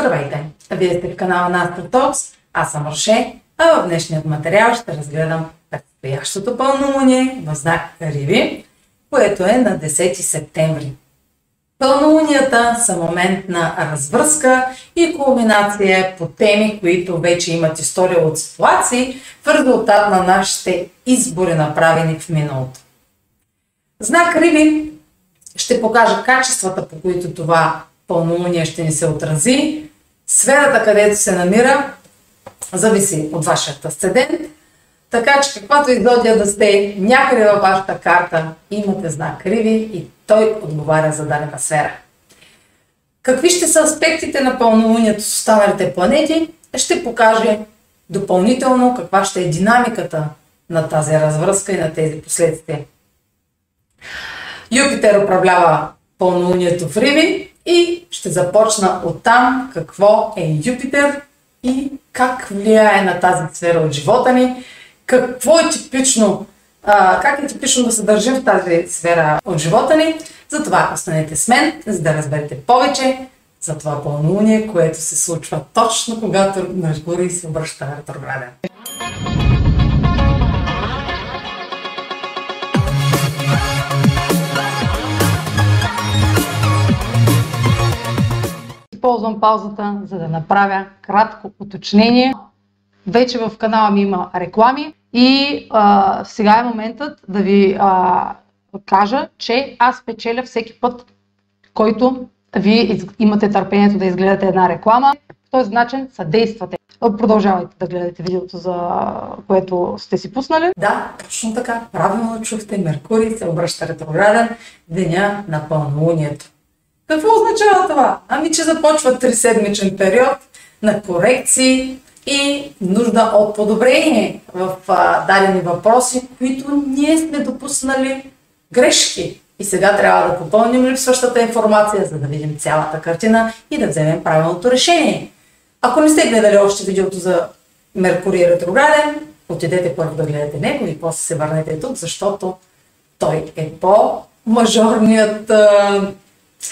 Здравейте! Вие сте в канала на Talks, аз съм Роше, а в днешният материал ще разгледам предстоящото пълнолуние в знак Риви, което е на 10 септември. Пълнолунията са момент на развръзка и кулминация по теми, които вече имат история от ситуации в резултат на нашите избори, направени в миналото. Знак Риви ще покажа качествата, по които това пълнолуние ще ни се отрази. Сферата, където се намира, зависи от вашия асцендент. Така че каквато изгодия да сте някъде във вашата карта, имате знак Риви и той отговаря за дадена сфера. Какви ще са аспектите на пълнолунието с останалите планети, ще покаже допълнително каква ще е динамиката на тази развръзка и на тези последствия. Юпитер управлява пълнолунието в Риви и ще започна от там какво е Юпитер и как влияе на тази сфера от живота ни, какво е типично, а, как е типично да се държим в тази сфера от живота ни. Затова останете с мен, за да разберете повече за това пълнолуние, което се случва точно когато Меркурий се обръща ретрограден. Използвам паузата, за да направя кратко уточнение. Вече в канала ми има реклами и а, сега е моментът да ви а, кажа, че аз печеля всеки път, който вие имате търпението да изгледате една реклама. В този начин съдействате. Продължавайте да гледате видеото, за което сте си пуснали. Да, точно така. Правилно чухте. Меркурий се обръща ретрограден деня на пълнолунието. Какво означава това? Ами, че започва седмичен период на корекции и нужда от подобрение в а, дадени въпроси, които ние сме допуснали грешки. И сега трябва да попълним липсващата информация, за да видим цялата картина и да вземем правилното решение. Ако не сте гледали още видеото за Меркурий ретрограден, отидете първо да гледате него и после се върнете тук, защото той е по-мажорният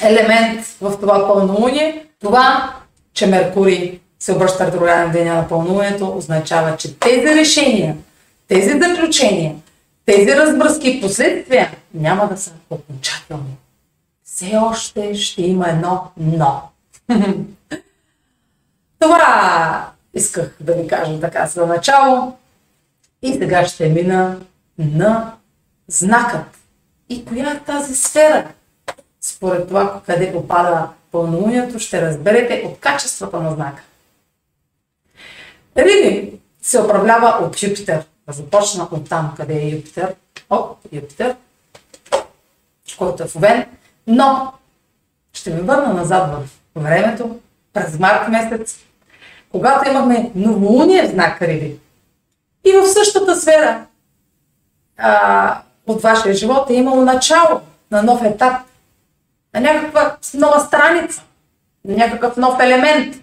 елемент в това пълнолуние. Това, че Меркурий се обръща ретрограден деня на пълнолунието, означава, че тези решения, тези заключения, тези разбръзки и последствия няма да са окончателни. Все още ще има едно но. Това исках да ви кажа така за начало. И сега ще мина на знакът. И коя е тази сфера? Според това къде попада пълнолунието, ще разберете от качествата на знака. Риби се управлява от Юпитер. Да започна от там, къде е Юпитер. О, Юпитер, който е в Овен. Но ще ви върна назад в времето, през март месец, когато имахме новолуние в знак Риби. И в същата сфера а, от вашия живот е имало начало на нов етап на някаква нова страница, на някакъв нов елемент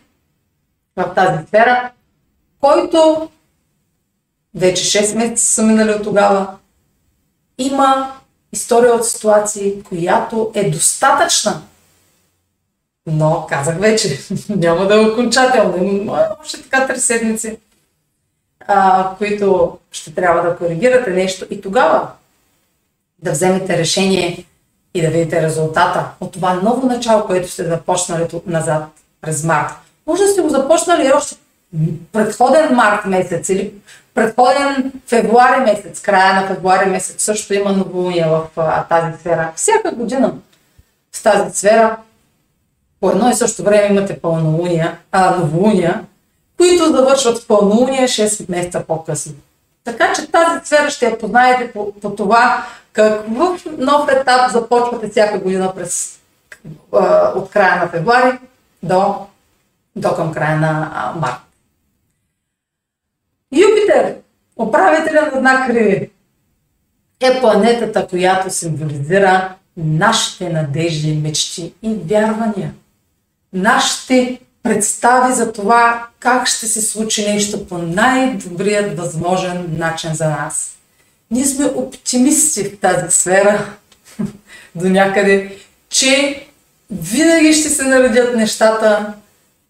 в тази сфера, който вече 6 месеца са минали от тогава, има история от ситуации, която е достатъчна. Но, казах вече, няма да е окончателно. Има още така три седмици, а, които ще трябва да коригирате нещо и тогава да вземете решение и да видите резултата от това ново начало, което сте започнали назад през март. Може да сте го започнали още предходен март месец или предходен февруари месец, края на февруари месец също има новолуние в а, тази сфера. Всяка година в тази сфера по едно и също време имате пълнолуния, а, новолуния, които завършват пълнолуния 6 месеца по-късно. Така че тази сфера ще я познаете по, по това какъв нов етап започвате всяка година през, от края на февруари до, до към края на а, март. Юпитер, управителя на знак Риви, е планетата, която символизира нашите надежди, мечти и вярвания. Нашите представи за това как ще се случи нещо по най-добрият възможен начин за нас. Ние сме оптимисти в тази сфера до някъде, че винаги ще се наредят нещата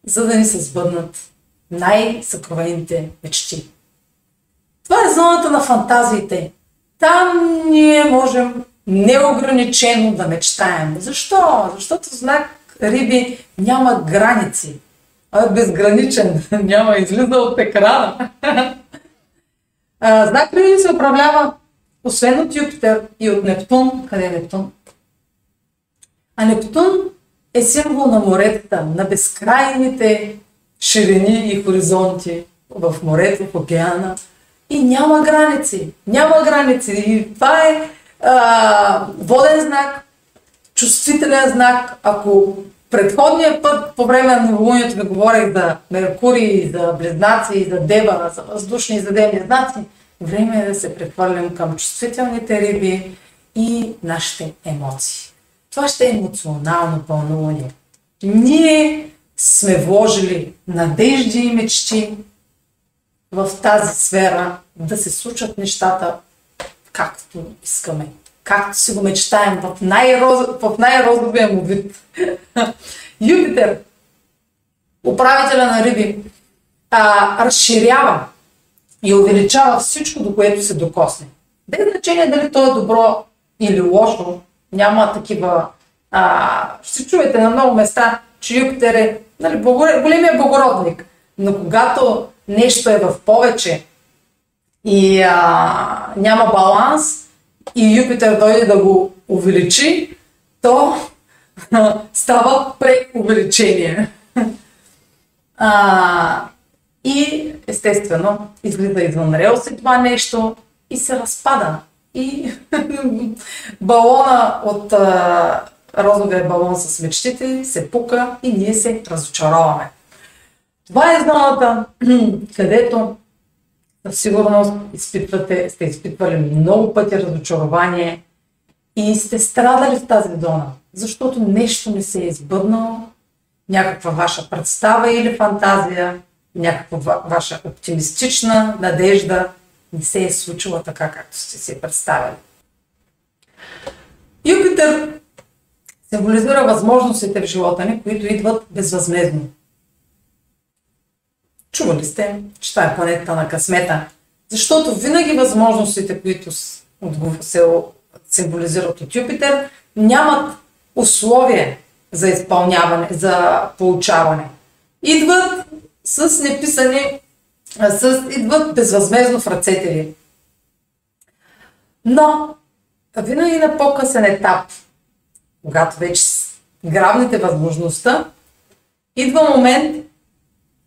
за да ни се сбъднат най-съкровените мечти. Това е зоната на фантазиите. Там ние можем неограничено да мечтаем. Защо? Защото знак Риби няма граници. А е безграничен, няма излиза от екрана. знак Риби се управлява освен от Юпитер и от Нептун. Къде е Нептун? А Нептун е символ на моретата, на безкрайните ширини и хоризонти в морето, в океана. И няма граници. Няма граници. И това е а, воден знак, чувствителен знак. Ако предходния път по време на новолунието ви говорих за Меркурий, за Близнаци, за Дева, за въздушни и за земни знаци, време е да се прехвърлим към чувствителните риби и нашите емоции. Това ще е емоционално пълнолуние. Ние сме вложили надежди и мечти в тази сфера да се случат нещата както искаме. Както си го мечтаем в, най-роз... в най-розовия му вид. Юпитер, управителя на риби, а, разширява и увеличава всичко, до което се докосне. Без значение дали то е добро или лошо, няма такива... А, ще чуете на много места, че Юпитер е нали, големия благородник. Но когато нещо е в повече и а, няма баланс и Юпитер дойде да го увеличи, то става преувеличение. А, и естествено излиза извън релси това нещо и се разпада. И балона от а, розовия балон с мечтите се пука и ние се разочароваме. Това е зоната, където със сигурност изпитвате, сте изпитвали много пъти разочарование и сте страдали в тази зона, защото нещо не се е избъднало, някаква ваша представа или фантазия, някаква ваша оптимистична надежда не се е случила така, както сте си представили. Юпитър символизира възможностите в живота ни, които идват безвъзмезно. Чували сте, че това е планетата на късмета. Защото винаги възможностите, които се символизират от Юпитер, нямат условие за изпълняване, за получаване. Идват с неписани, с, идват безвъзмезно в ръцете ви. Но винаги на по-късен етап, когато вече грабнете възможността, идва момент,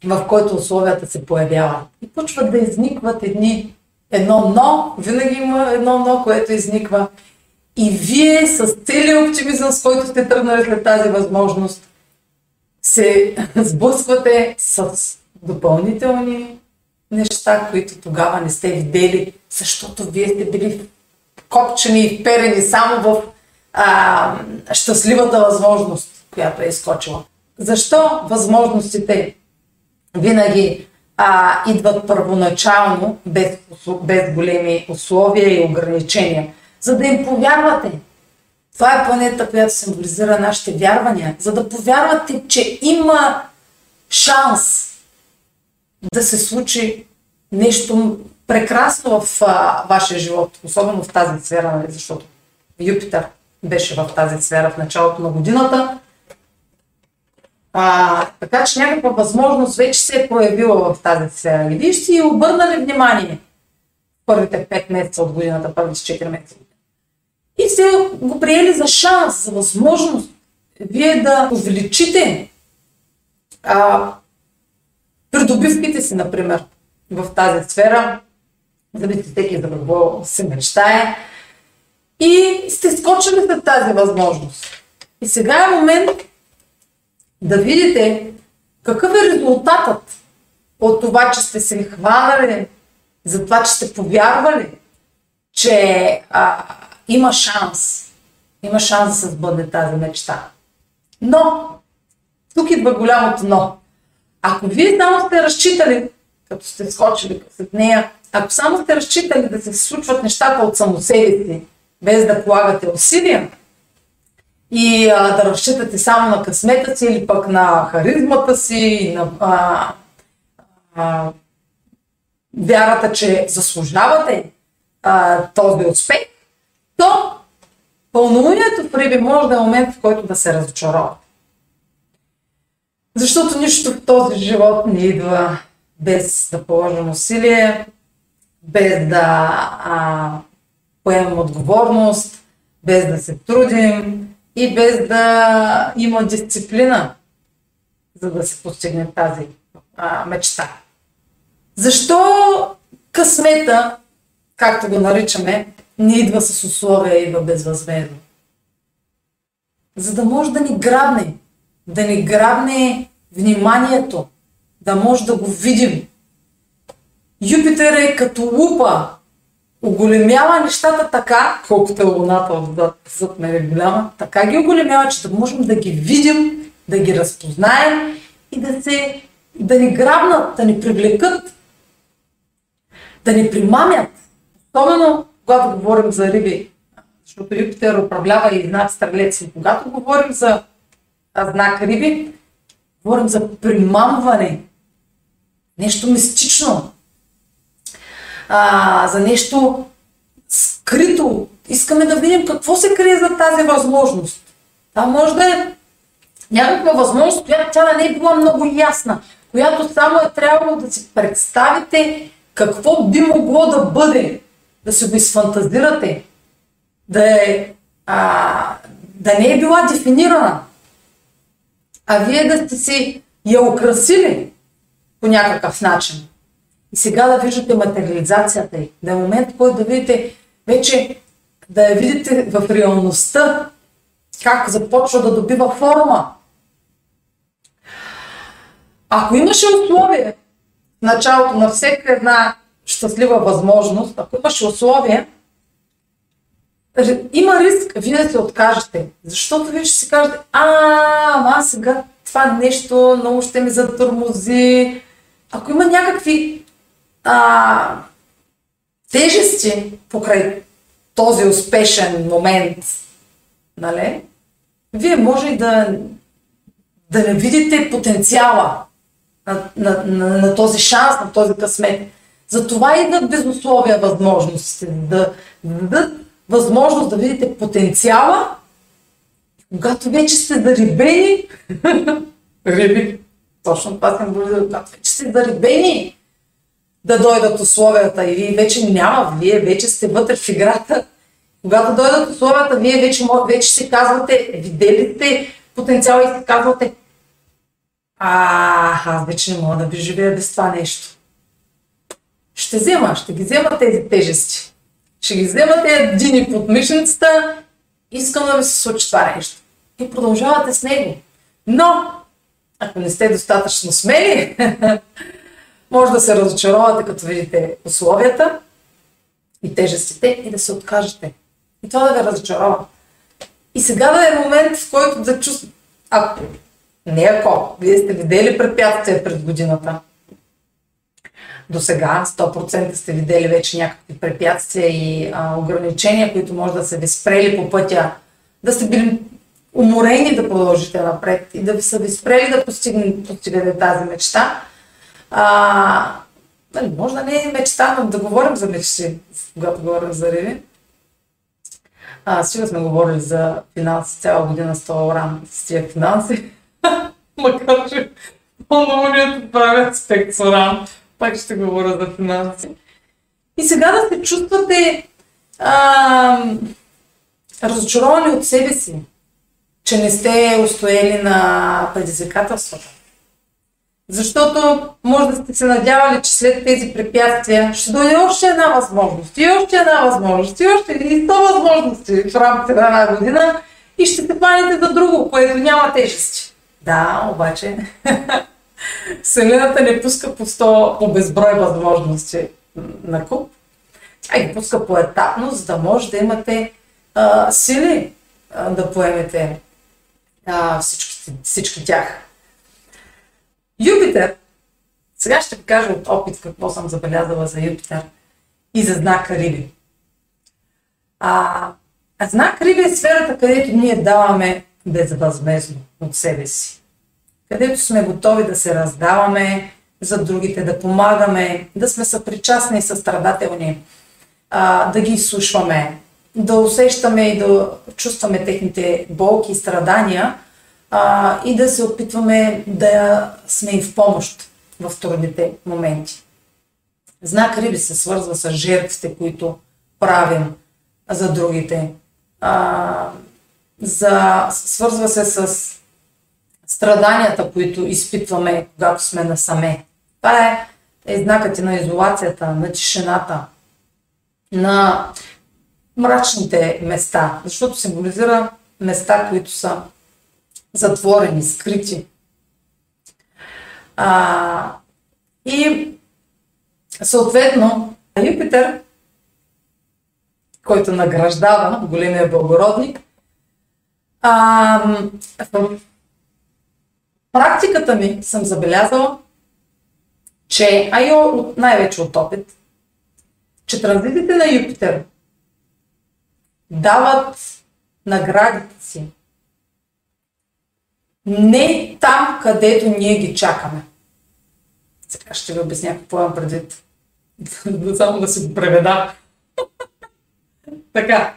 в който условията се появяват. И почват да изникват едни, едно но, винаги има едно но, което изниква. И вие с целият оптимизъм, с който сте тръгнали след тази възможност, се сблъсквате с допълнителни неща, които тогава не сте видели, защото вие сте били копчени и вперени само в а, щастливата възможност, която е изкочила. Защо възможностите винаги а, идват първоначално, без, без големи условия и ограничения, за да им повярвате. Това е планета, която символизира нашите вярвания, за да повярвате, че има шанс да се случи нещо прекрасно в а, вашия живот, особено в тази сфера, нали, защото Юпитер беше в тази сфера в началото на годината а, така че някаква възможност вече се е проявила в тази сфера. И вие ще си обърнали внимание първите 5 месеца от годината, първите 4 месеца. И сте го приели за шанс, за възможност вие да увеличите а, придобивките си, например, в тази сфера, зависи всеки за какво се мечтае. И сте скочили след тази възможност. И сега е момент да видите какъв е резултатът от това, че сте се хванали, за това, че сте повярвали, че а, има шанс. Има шанс да се сбъдне тази мечта. Но, тук идва голямото но. Ако вие само сте разчитали, като сте скочили след нея, ако само сте разчитали да се случват нещата от само без да полагате усилия, и а, да разчитате само на късмета си или пък на харизмата си, на а, а, вярата, че заслужавате а, този успех, то пълнолунието в Риби може да е момент, в който да се разочарова. Защото нищо в този живот не идва без да положим усилие, без да а, поемем отговорност, без да се трудим и без да има дисциплина, за да се постигне тази а, мечта. Защо късмета, както го наричаме, не идва с условия, идва безвъзмезно? За да може да ни грабне, да ни грабне вниманието, да може да го видим. Юпитер е като лупа, оголемява нещата така, колкото е луната отзад, зад мен е голяма, така ги оголемява, че да можем да ги видим, да ги разпознаем и да, се, да ни грабнат, да ни привлекат, да ни примамят. Особено когато говорим за риби, защото Юпитер управлява и знак Стрелец. И когато говорим за знак риби, говорим за примамване, нещо мистично, а, за нещо скрито. Искаме да видим какво се крие за тази възможност. Това може да е някаква възможност, която тя да не е била много ясна, която само е трябвало да си представите какво би могло да бъде, да се го изфантазирате, да, е, а, да не е била дефинирана, а вие да сте си я украсили по някакъв начин. И сега да виждате материализацията й. Да е момент, който да видите вече, да я видите в реалността, как започва да добива форма. Ако имаше условие в началото на всяка една щастлива възможност, ако имаше условие, има риск вие да се откажете. Защото вие ще си кажете, а, ама сега това нещо много ще ми затормози. Ако има някакви а, тежести покрай този успешен момент, нали, вие може и да, да не видите потенциала на, на, на, на този шанс, на този късмет. Затова идват безусловия възможности, да, да дадат възможност да видите потенциала, когато вече сте зарибени, риби, точно това съм говорил, когато вече сте зарибени, да дойдат условията и вие вече няма, вие вече сте вътре в играта. Когато дойдат условията, вие вече, вече си казвате, видели сте потенциал и си казвате, а, аз вече не мога да ви живея без това нещо. Ще взема, ще ги взема тези тежести. Ще ги взема тези дини под мишницата, искам да ми се случи това нещо. И продължавате с него. Но, ако не сте достатъчно смели, може да се разочаровате, като видите условията и тежестите и да се откажете. И това да ви разочарова. И сега да е момент, в който да чувствате, ако, не ако, вие сте видели препятствия пред годината, до сега 100% сте видели вече някакви препятствия и а, ограничения, които може да се ви спрели по пътя, да сте били уморени да продължите напред и да са ви спрели да постигнете тази мечта, а, нали, може да не е мечта, но да говорим за мечти, когато говорим за Риви. А, сега сме говорили за финанси цяла година с това уран с тия финанси. Макар, че пълнолунието прави аспект с уран. Пак ще говоря за финанси. И сега да се чувствате а, разочаровани от себе си, че не сте устояли на предизвикателствата. Защото може да сте се надявали, че след тези препятствия ще дойде още една възможност, и още една възможност, и още и 100 възможности в рамките на една година и ще се хванете за друго, което няма тежести. Да, обаче Вселената не пуска по 100, по безброй възможности на куп. Тя ги пуска поетапно, за да може да имате а, сили а, да поемете а, всички, всички тях. Юпитер, сега ще ви кажа от опит какво съм забелязала за Юпитер и за знака Риби. А, знак Риби е сферата, където ние даваме безвъзмезно от себе си. Където сме готови да се раздаваме за другите, да помагаме, да сме съпричастни и състрадателни, а, да ги изслушваме, да усещаме и да чувстваме техните болки и страдания а, и да се опитваме да сме им в помощ в трудните моменти. Знак Риби се свързва с жертвите, които правим за другите. А, за, свързва се с страданията, които изпитваме, когато сме насаме. Това е, е знакът и на изолацията, на тишината, на мрачните места, защото символизира места, които са затворени, скрити. А, и съответно Юпитер, който награждава големия благородник, а, в практиката ми съм забелязала, че, а и най-вече от опит, че транзитите на Юпитер дават наградите си не там, където ние ги чакаме. Сега ще ви обясня какво имам предвид. Само да си го преведа. така.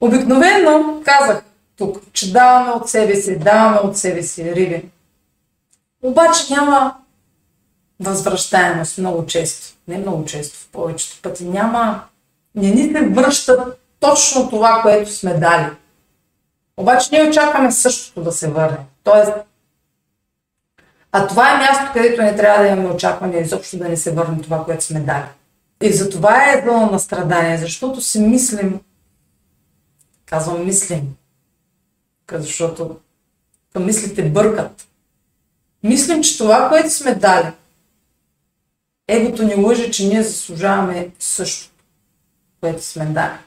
Обикновено казах тук, че даваме от себе си, даваме от себе си риби. Обаче няма възвръщаемост много често. Не много често, в повечето пъти. Няма, не ни се връща точно това, което сме дали. Обаче ние очакваме същото да се върне. Тоест, а това е място, където не трябва да имаме очаквания изобщо да не се върне това, което сме дали. И за това е зона на страдание, защото си мислим, казвам мислим, защото мислите бъркат. Мислим, че това, което сме дали, егото ни лъже, че ние заслужаваме същото, което сме дали.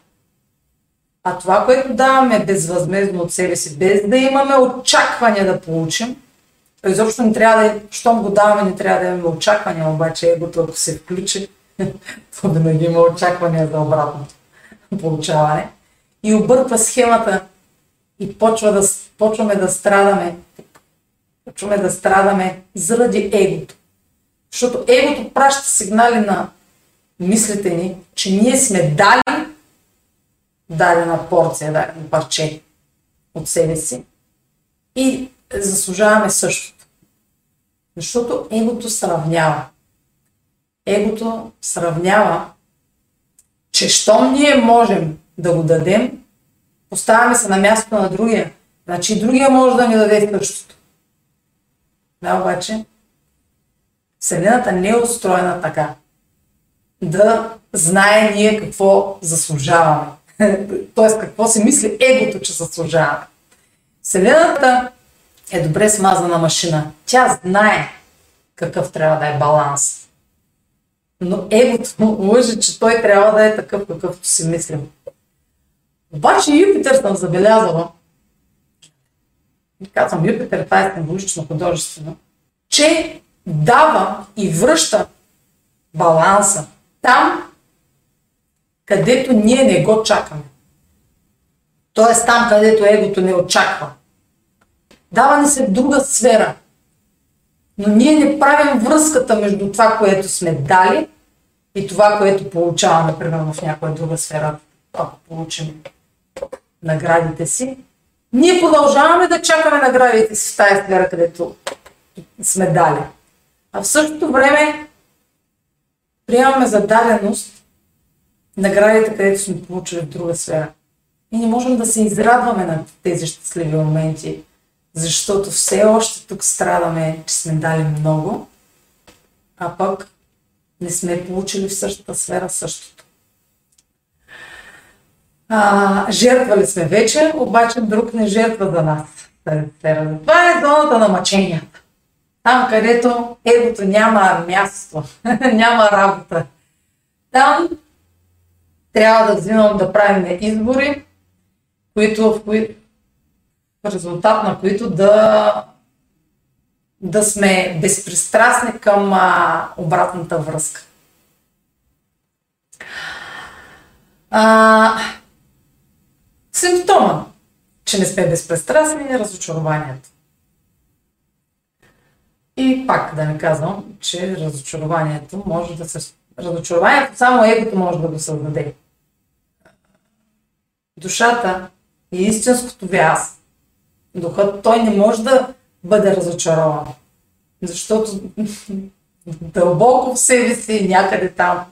А това, което даваме безвъзмезно от себе си, без да имаме очаквания да получим, изобщо не трябва да, щом го даваме, не трябва да имаме очаквания, обаче егото, ако се включи, то винаги има очаквания за обратното получаване. И обърква схемата и почва да, почваме да страдаме. Почваме да страдаме заради егото. Защото егото праща сигнали на мислите ни, че ние сме дали дадена порция, дадено парче от себе си и заслужаваме същото. Защото егото сравнява. Егото сравнява, че щом ние можем да го дадем, поставяме се на мястото на другия. Значи другия може да ни даде същото. Да, обаче, Вселената не е устроена така. Да знае ние какво заслужаваме. Тоест, какво си мисли егото, че заслужаваме. Вселената е добре смазана машина. Тя знае какъв трябва да е баланс. Но егото лъжи, че той трябва да е такъв, какъвто си мислим. Обаче Юпитер съм забелязала, казвам Юпитер, това е символично художествено, че дава и връща баланса там, където ние не го чакаме. Тоест там, където егото не очаква. Дава ни се в друга сфера. Но ние не правим връзката между това, което сме дали и това, което получаваме, примерно в някоя друга сфера, ако получим наградите си. Ние продължаваме да чакаме наградите си в тази сфера, където сме дали. А в същото време приемаме за даденост наградите, където сме получили в друга сфера. И не можем да се израдваме на тези щастливи моменти, защото все още тук страдаме, че сме дали много, а пък не сме получили в същата сфера същото. А, жертвали сме вече, обаче друг не жертва за нас. Това е зоната на мъченията. Там, където егото няма място, няма работа. Там трябва да взимам да правим избори, които, в, кои, в резултат на които да, да сме безпристрастни към а, обратната връзка. А, симптома, че не сме безпристрастни, е разочарованието. И пак да не казвам, че разочарованието може да се... Разочарованието само егото може да го създаде. Душата и истинското ви аз, духът, той не може да бъде разочарован. Защото дълбоко в себе си, някъде там,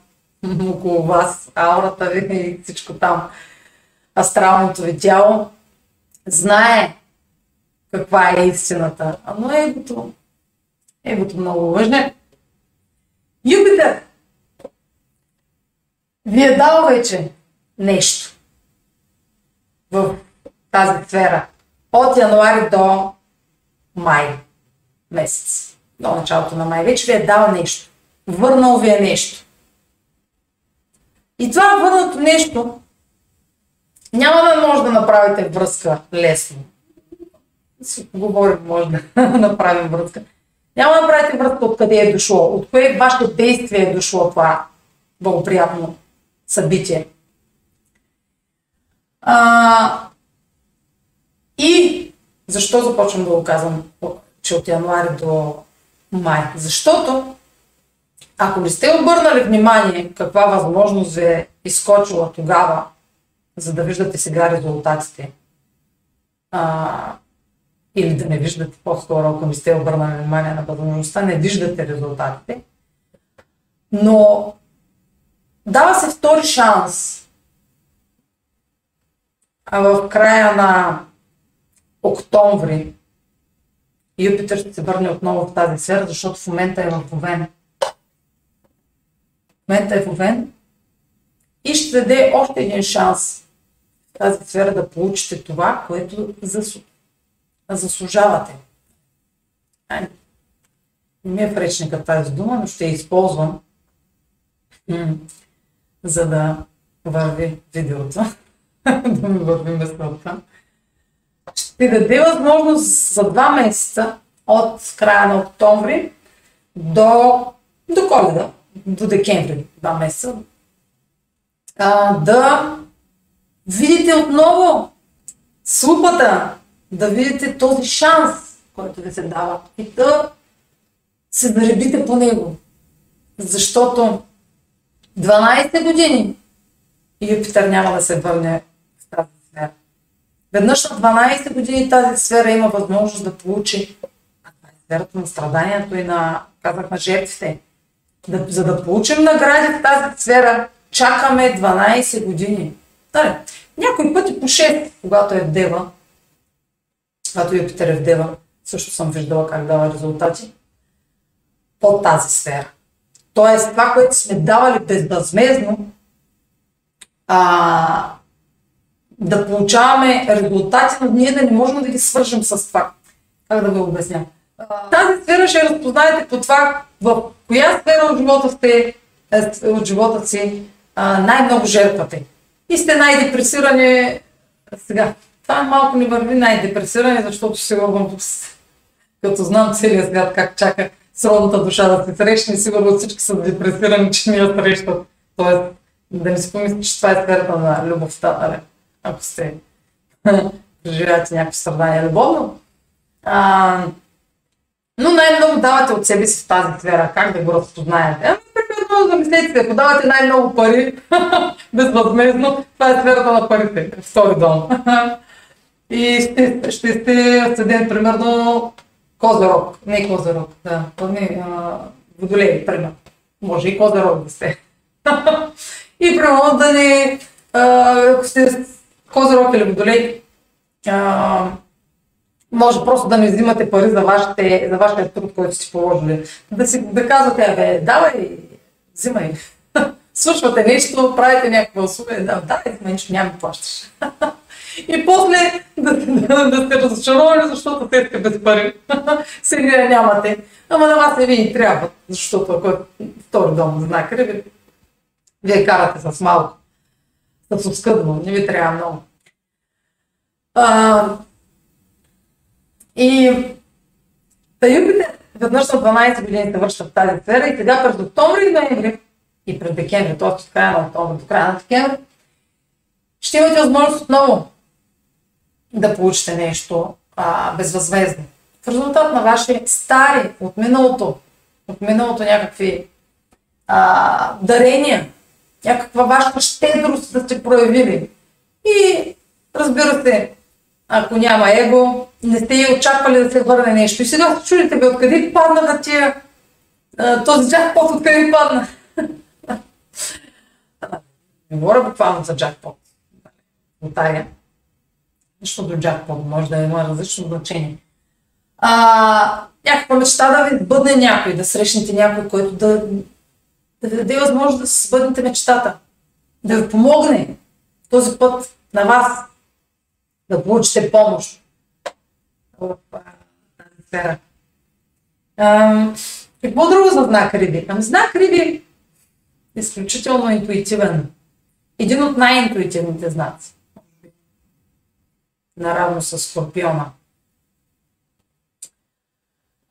около вас, аурата ви и всичко там, астралното ви тяло, знае каква е истината. Но егото, егото много лъжне. Юпитер ви е дал вече нещо в тази сфера от януари до май месец. До началото на май. Вече ви е дал нещо. Върнал ви е нещо. И това върнато нещо няма да може да направите връзка лесно. Си говорим, може да направим връзка. Няма да направите връзка откъде е дошло, от кое вашето действие е дошло това благоприятно събитие. А, и защо започвам да го казвам, че от януари до май? Защото ако не сте обърнали внимание каква възможност ви е изкочила тогава, за да виждате сега резултатите, а, или да не виждате по-скоро, ако не сте обърнали внимание на възможността, не виждате резултатите, но дава се втори шанс а в края на октомври Юпитър ще се върне отново в тази сфера, защото в момента е в Овен. В момента е в Овен и ще даде още един шанс в тази сфера да получите това, което заслужавате. Не ми е пречника тази дума, но ще я използвам, за да върви видеото, да ми върви местността ще даде възможност за два месеца от края на октомври до, до коледа, до декември, два месеца, а, да видите отново слупата, да видите този шанс, който ви се дава и да се наребите по него. Защото 12 години Юпитър няма да се върне в тази сфера. Веднъж на 12 години тази сфера има възможност да получи е сферата на страданието и на, казах, на жертвите. Да, за да получим награди в тази сфера, чакаме 12 години. Дали, някой пъти по 6, когато е в Дева, когато Юпитер е в Дева, също съм виждала как дава резултати, по тази сфера. Тоест, това, което сме давали безвъзмезно, а, да получаваме резултати, но ние да не можем да ги свържем с това. Как да ви обясня? Тази сфера ще разпознаете по това в коя сфера от живота, сте, е, от живота си най-много жертвате. И сте най-депресирани сега. Това малко ни върви най-депресирани, защото сигурно като знам целият свят как чака сродната душа да се срещне, сигурно всички са депресирани, че ни я срещат. Тоест, да не си помислите, че това е сферата на любовта, нали? ако сте преживявате някакви страдания любовно. А, но най-много давате от себе си в тази сфера. Как да го разпознаете? Ами, примерно, замислете се, давате най-много пари, безвъзмезно, това е сферата на парите, втори дом. И ще, ще сте асцендент, примерно, Козарог, не Козарог, да, не, Водолей, примерно. Може и Козарог да сте. и примерно да не, ако сте Козирог или Водолей, а, може просто да не взимате пари за, вашите, за вашия труд, който сте положили. Да си да казвате, абе, давай, взимай. Свършвате нещо, правите някаква услуга, да, давай, нищо няма да плащаш. И после да, да, да сте разочаровани, защото те сте без пари. Сега нямате. Ама на вас не ви и трябва, защото ако е втори дом, знака, ви, вие карате с малко да се оскъдно, не ви трябва много. А, и таюбите веднъж на 12 години се вършат тази сфера и сега през октомври и ноември и през декември, т.е. от края на октомври до края на декември, ще имате възможност отново да получите нещо а, безвъзвездно. В резултат на ваши стари, от миналото, от миналото някакви а, дарения, някаква ваша щедрост да сте проявили. И разбира се, ако няма его, не сте и очаквали да се върне нещо. И сега се чудите, бе, откъде паднаха тия, този джакпот, откъде падна? не говоря буквално за джакпот. Лотария. Нищо до джакпот, може да има различно значение. А, някаква мечта да ви бъдне някой, да срещнете някой, който да, да ви даде възможност да се сбъднете мечтата. Да ви помогне този път на вас да получите помощ в тази какво друго за знак Риби? Ами знак Риби е изключително интуитивен. Един от най-интуитивните знаци. Наравно с Скорпиона.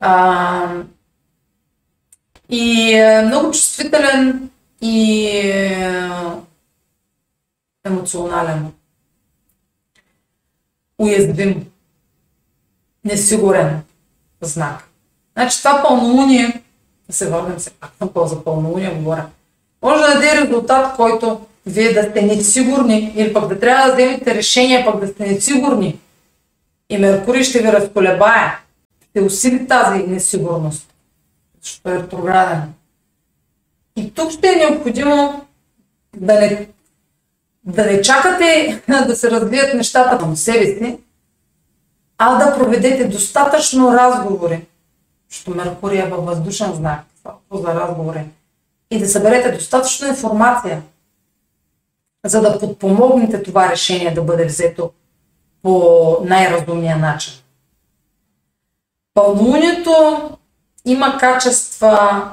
А, и е много чувствителен и е, емоционален уязвим, несигурен знак. Значи това пълнолуние, да се върнем се пак на за пълнолуние говоря, може да даде резултат, който вие да сте несигурни или пък да трябва да вземете решение, пък да сте несигурни. И Меркурий ще ви разколебае, ще усили тази несигурност, защото е ретрограден. И тук ще е необходимо да не да не чакате да се развият нещата към себе си, а да проведете достатъчно разговори, защото Меркурия е във въздушен знак, за разговори, и да съберете достатъчно информация, за да подпомогнете това решение да бъде взето по най-разумния начин. Пълнолунието има качества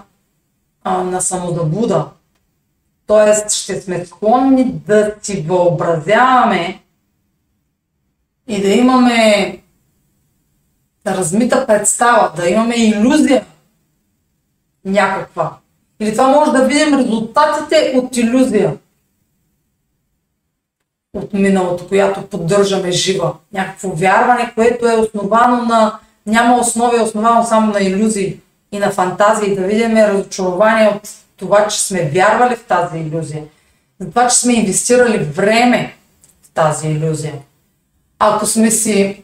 а, на самозабуда, Тоест ще сме склонни да си въобразяваме и да имаме размита представа, да имаме иллюзия някаква. Или това може да видим резултатите от иллюзия от миналото, която поддържаме жива. Някакво вярване, което е основано на... Няма основи, е основано само на иллюзии и на фантазии. Да видим разочарование от това, че сме вярвали в тази иллюзия, за това, че сме инвестирали време в тази иллюзия. Ако сме си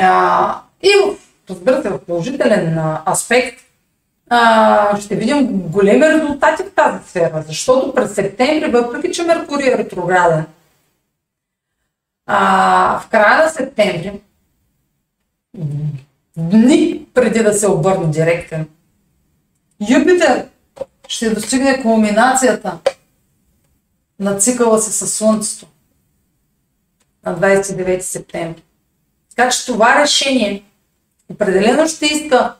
а, и разбира в положителен аспект, а, ще видим големи резултати в тази сфера, защото през септември, въпреки че Меркурий е ретрограден, а, в края на септември, дни преди да се обърне директен, Юпитер ще достигне кулминацията на цикъла си със Слънцето на 29 септември. Така че това решение определено ще иска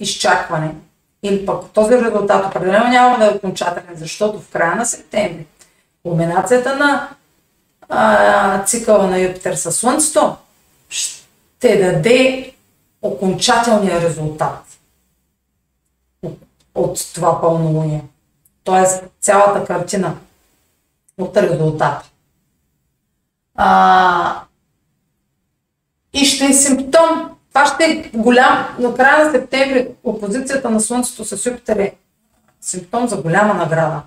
изчакване или пък този резултат определено няма да е окончателен, защото в края на септември кулминацията на а, цикъла на Юпитер със Слънцето ще даде окончателния резултат от това пълнолуние. Тоест цялата картина от резултата. А, и ще е симптом. Това ще е голям, на края на септември опозицията на Слънцето с Юпитер е симптом за голяма награда.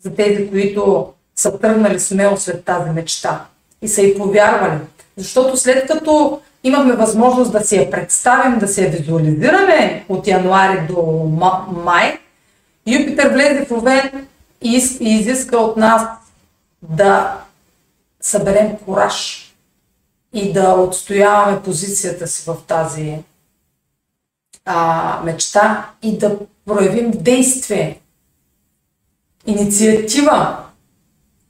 За тези, които са тръгнали смело след тази мечта и са и повярвали. Защото след като имахме възможност да си я представим, да си я визуализираме от януари до май, Юпитер влезе в Овен и изиска от нас да съберем кораж и да отстояваме позицията си в тази а, мечта и да проявим действие, инициатива,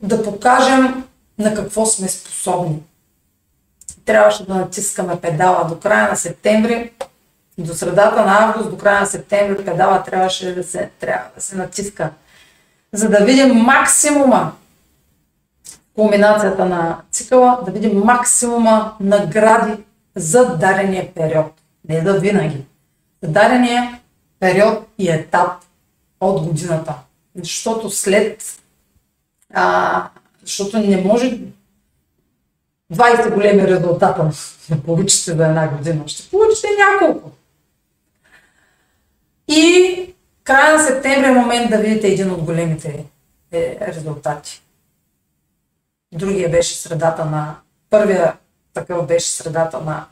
да покажем на какво сме способни трябваше да натискаме педала до края на септември, до средата на август, до края на септември педала трябваше да се, трябва да се натиска, за да видим максимума, кулминацията на цикъла, да видим максимума награди за дарения период. Не да винаги. За дарения период и етап от годината. Защото след а, защото не може 20 големи резултата не получите за една година. Ще получите няколко. И края на септември е момент да видите един от големите е, резултати. Другия беше средата на... Първия такъв беше средата на...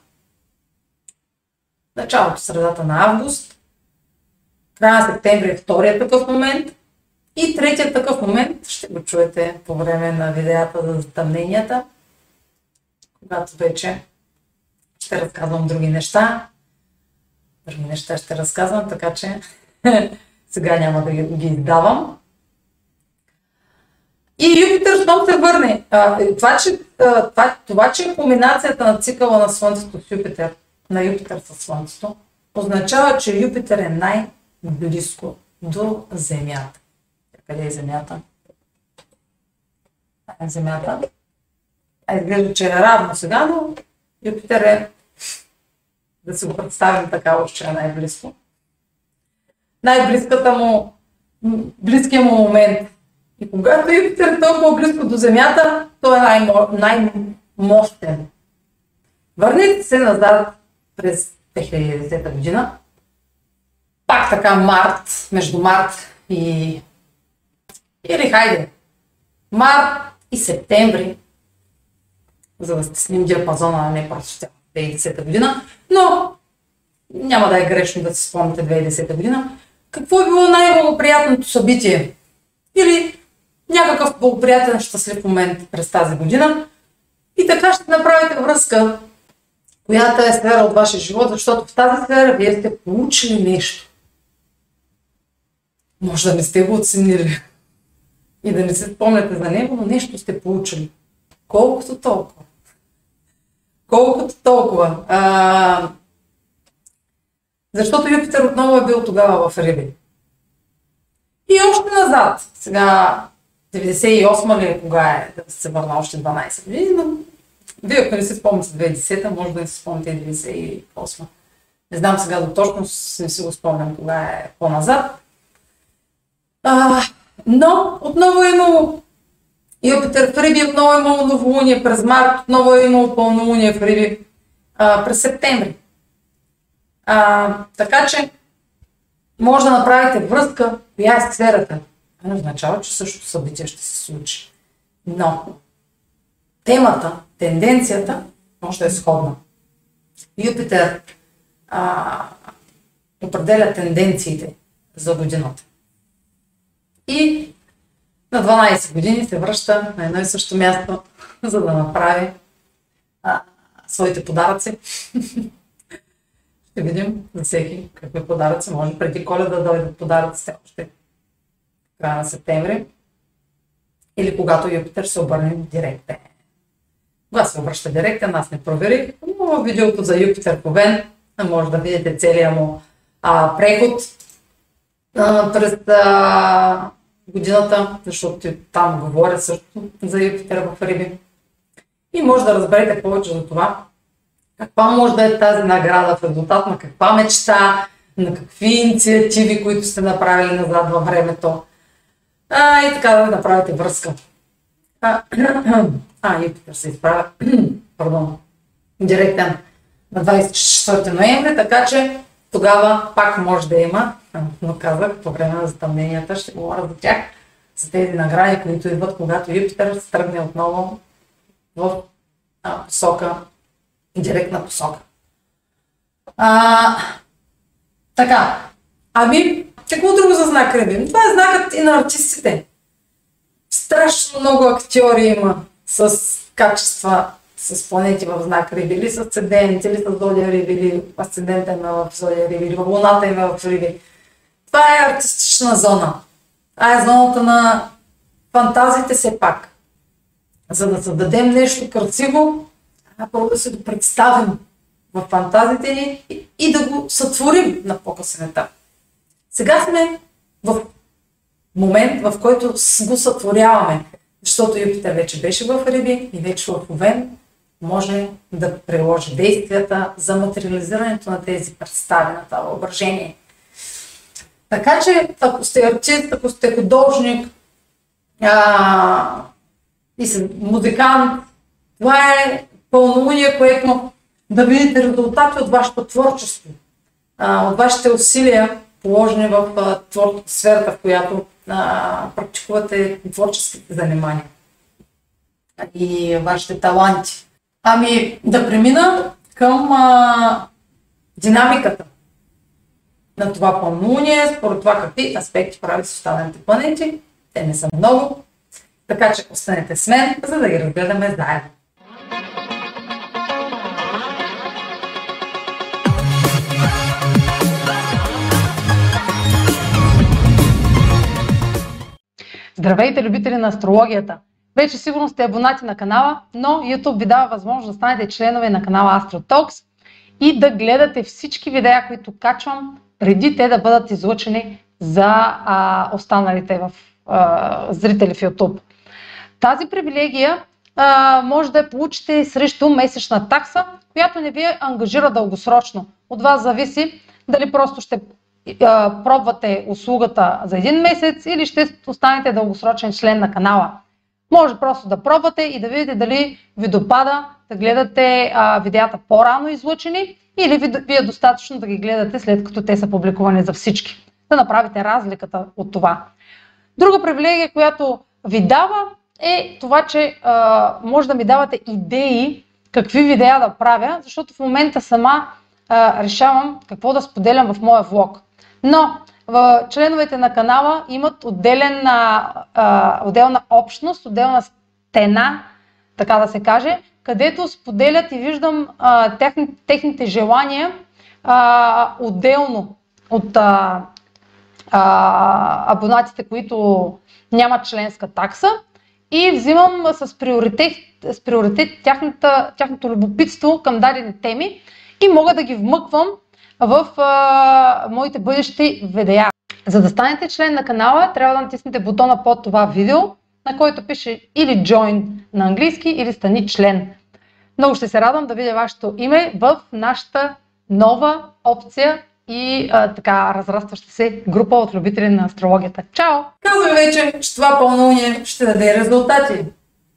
Началото, средата на август. Края на септември е втория такъв момент. И третия такъв момент ще го чуете по време на видеята за затъмненията, когато вече ще разказвам други неща. Други неща ще разказвам, така че сега няма да ги издавам. И Юпитер щом се върне. А, това, че, а, това, това, че е комбинацията на цикъла на Слънцето с Юпитер, на Юпитер с Слънцето, означава, че Юпитер е най-близко до Земята. Къде е Земята? е Земята. А изглежда, че е равно сега, но Юпитер е да си го представим така, че е най-близко. Най-близката му, близкия му момент. И когато Юпитер е толкова близко до Земята, той е най- най-мощен. Върнете се назад през 2010 година. Пак така март, между март и... Или хайде, март и септември, за да стесним диапазона, а не просто 2010 година, но няма да е грешно да си спомните 2010 година. Какво е било най-благоприятното събитие? Или някакъв благоприятен щастлив момент през тази година? И така ще направите връзка, която е сфера от вашия живот, защото в тази сфера вие сте получили нещо. Може да не сте го оценили и да не се спомняте за него, но нещо сте получили. Колкото толкова. Колкото толкова. А, защото Юпитер отново е бил тогава в Риби. И още назад. Сега 98 ли е, кога е да се върна още 12 години, но вие ако не се спомните 2010, може да не се спомните 98. Не знам сега до точно, не си го спомням кога е по-назад. А, но отново е имало Юпитер в Риби отново е имало новолуние през март, отново е имало пълнолуние в Риби а, през септември. А, така че може да направите връзка, коя е сферата. Не означава, че същото събитие ще се случи. Но темата, тенденцията може да е сходна. Юпитер а, определя тенденциите за годината. И на 12 години се връща на едно и също място, за да направи а, своите подаръци. Ще видим за всеки какви подаръци може преди коледа да дойдат подаръците още края на септември. Или когато Юпитер се обърне директен. Кога се обръща директен, аз не проверих, но в видеото за Юпитер по Вен може да видите целият му а, преход а, през а, годината, защото там говоря също за Юпитер в Риби. И може да разберете повече за това, каква може да е тази награда в резултат на каква мечта, на какви инициативи, които сте направили назад във времето. А, и така да направите връзка. А, а Юпитер се изправя, пардон, директен на 24 ноември, така че тогава пак може да има но казах, по време на затъмненията ще говоря за тях, за тези награди, които идват, когато Юпитер се тръгне отново в а, посока, директна посока. А, така, ами, какво друго за знак Риби? Това е знакът и на артистите. Страшно много актьори има с качества, с планети в знак Риби, или с асцендент, или с Зодия Риби, или асцендента има в Зодия Риби, или Луната има в Риби. Това е артистична зона. Това е зоната на фантазиите все пак. За да създадем нещо красиво, първо да се го представим в фантазиите ни и, и да го сътворим на по-късен етап. Сега сме в момент, в който го сътворяваме, защото Юпитер вече беше в Риби и вече в Овен може да приложи действията за материализирането на тези представи на това въображение – така че, ако сте артист, ако сте художник а, и сте музикант, Това е пълнолуние, което да видите резултати от вашето творчество, от вашите усилия, положени в твор... сферата, в която а, практикувате творческите занимания и вашите таланти. Ами да премина към а, динамиката на това пълнолуние, според това какви аспекти прави с останалите планети. Те не са много, така че останете с мен, за да ги разгледаме заедно. Здравейте, любители на астрологията! Вече сигурно сте абонати на канала, но YouTube ви дава възможност да станете членове на канала AstroTalks и да гледате всички видеа, които качвам, преди те да бъдат излъчени за а, останалите в, а, зрители в YouTube. Тази привилегия а, може да я получите срещу месечна такса, която не ви ангажира дългосрочно. От вас зависи дали просто ще а, пробвате услугата за един месец или ще останете дългосрочен член на канала. Може просто да пробвате и да видите дали ви допада да гледате а, видеята по-рано излучени или ви, ви е достатъчно да ги гледате след като те са публикувани за всички. Да направите разликата от това. Друга привилегия, която ви дава е това, че а, може да ми давате идеи какви видеа да правя, защото в момента сама а, решавам какво да споделям в моя влог. Но в членовете на канала имат отделен, а, отделна общност, отделна стена, така да се каже, където споделят и виждам техните желания отделно от абонатите, които нямат членска такса и взимам с приоритет, с приоритет тяхната, тяхното любопитство към дадени теми и мога да ги вмъквам в а, моите бъдещи видеа. За да станете член на канала, трябва да натиснете бутона под това видео, на който пише или Join на английски, или Стани член. Много ще се радвам да видя вашето име в нашата нова опция и а, така разрастваща се група от любители на астрологията. Чао! Казвам вече, че това пълнолуние ще даде резултати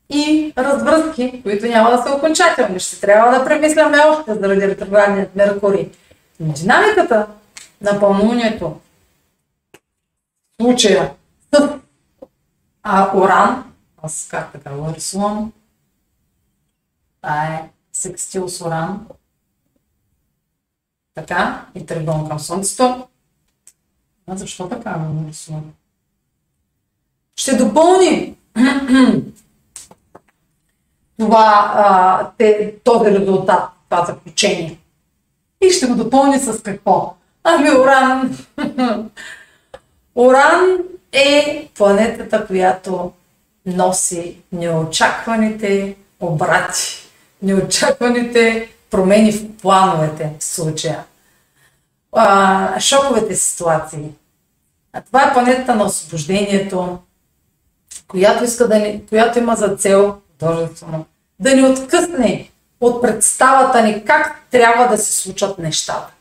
и развръзки, които няма да са окончателни. Ще трябва да премисляме още заради ретроградният Меркурий. Динамиката на пълнолунието в случая с а, Оран, аз как така го рисувам, това е секстил с Оран, така, и тригон към Слънцето. А защо така го рисувам? Ще допълни това, а, те, този резултат, това заключение. И ще го допълни с какво? Ами Оран. Оран е планетата, която носи неочакваните обрати, неочакваните промени в плановете в случая, а, шоковете ситуации. А това е планетата на освобождението, която, иска да ни, която има за цел да ни откъсне от представата ни как трябва да се случат нещата.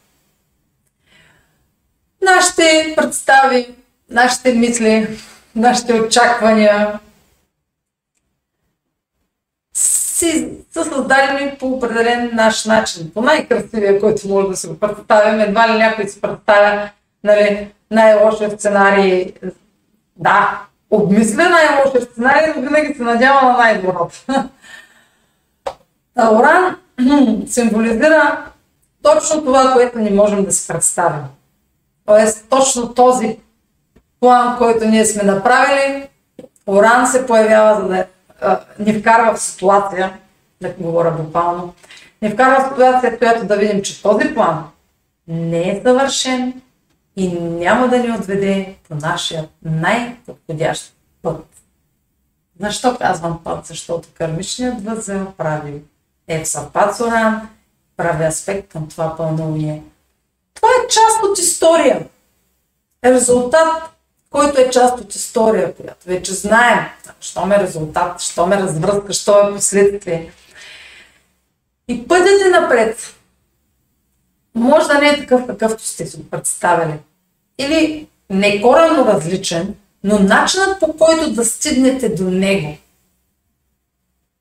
Нашите представи, нашите мисли, нашите очаквания си са създадени по определен наш начин, по най-красивия, който може да се го представим. Едва ли някой си представя нали, най-лошия сценарий. Да, обмисля най-лошия сценарий, но винаги се надява на най-доброто. Оран символизира точно това, което не можем да си представим. Тоест, точно този план, който ние сме направили, Оран се появява, за да а, ни вкарва в ситуация, да говоря буквално, ни вкарва в ситуация, в която да видим, че този план не е съвършен и няма да ни отведе по нашия най-подходящ път. Защо казвам път? Защото кърмичният възел прави Ексапат Зоран прави аспект към това пълнолуние. Това е част от история. Е резултат, който е част от история, която вече знаем. Що ме резултат, що ме развръзка, що е последствие. И пътят е напред. Може да не е такъв, какъвто сте си представили. Или не коренно различен, но начинът по който да стигнете до него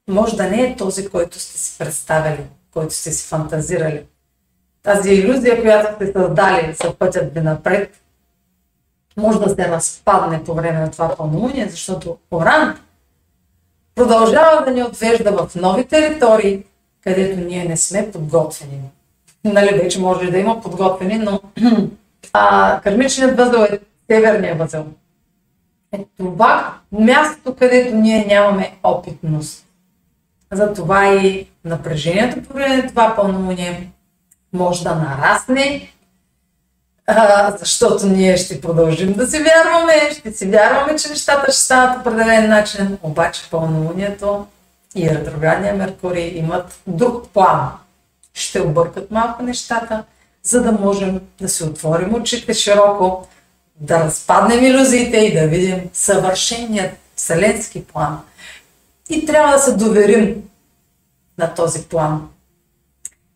може да не е този, който сте си представили, който сте си фантазирали. Тази иллюзия, която сте създали за пътят ви напред, може да се разпадне по време на това пълнолуние, защото Оран продължава да ни отвежда в нови територии, където ние не сме подготвени. Нали, вече може да има подготвени, но а, кармичният възел е северния възел. Е това мястото, където ние нямаме опитност. Затова и напрежението по време на това пълнолуние може да нарасне, а, защото ние ще продължим да си вярваме, ще си вярваме, че нещата ще станат определен начин, обаче пълнолунието и ретроградния Меркурий имат друг план. Ще объркат малко нещата, за да можем да се отворим очите широко, да разпаднем иллюзиите и да видим съвършеният вселенски план. И трябва да се доверим на този план.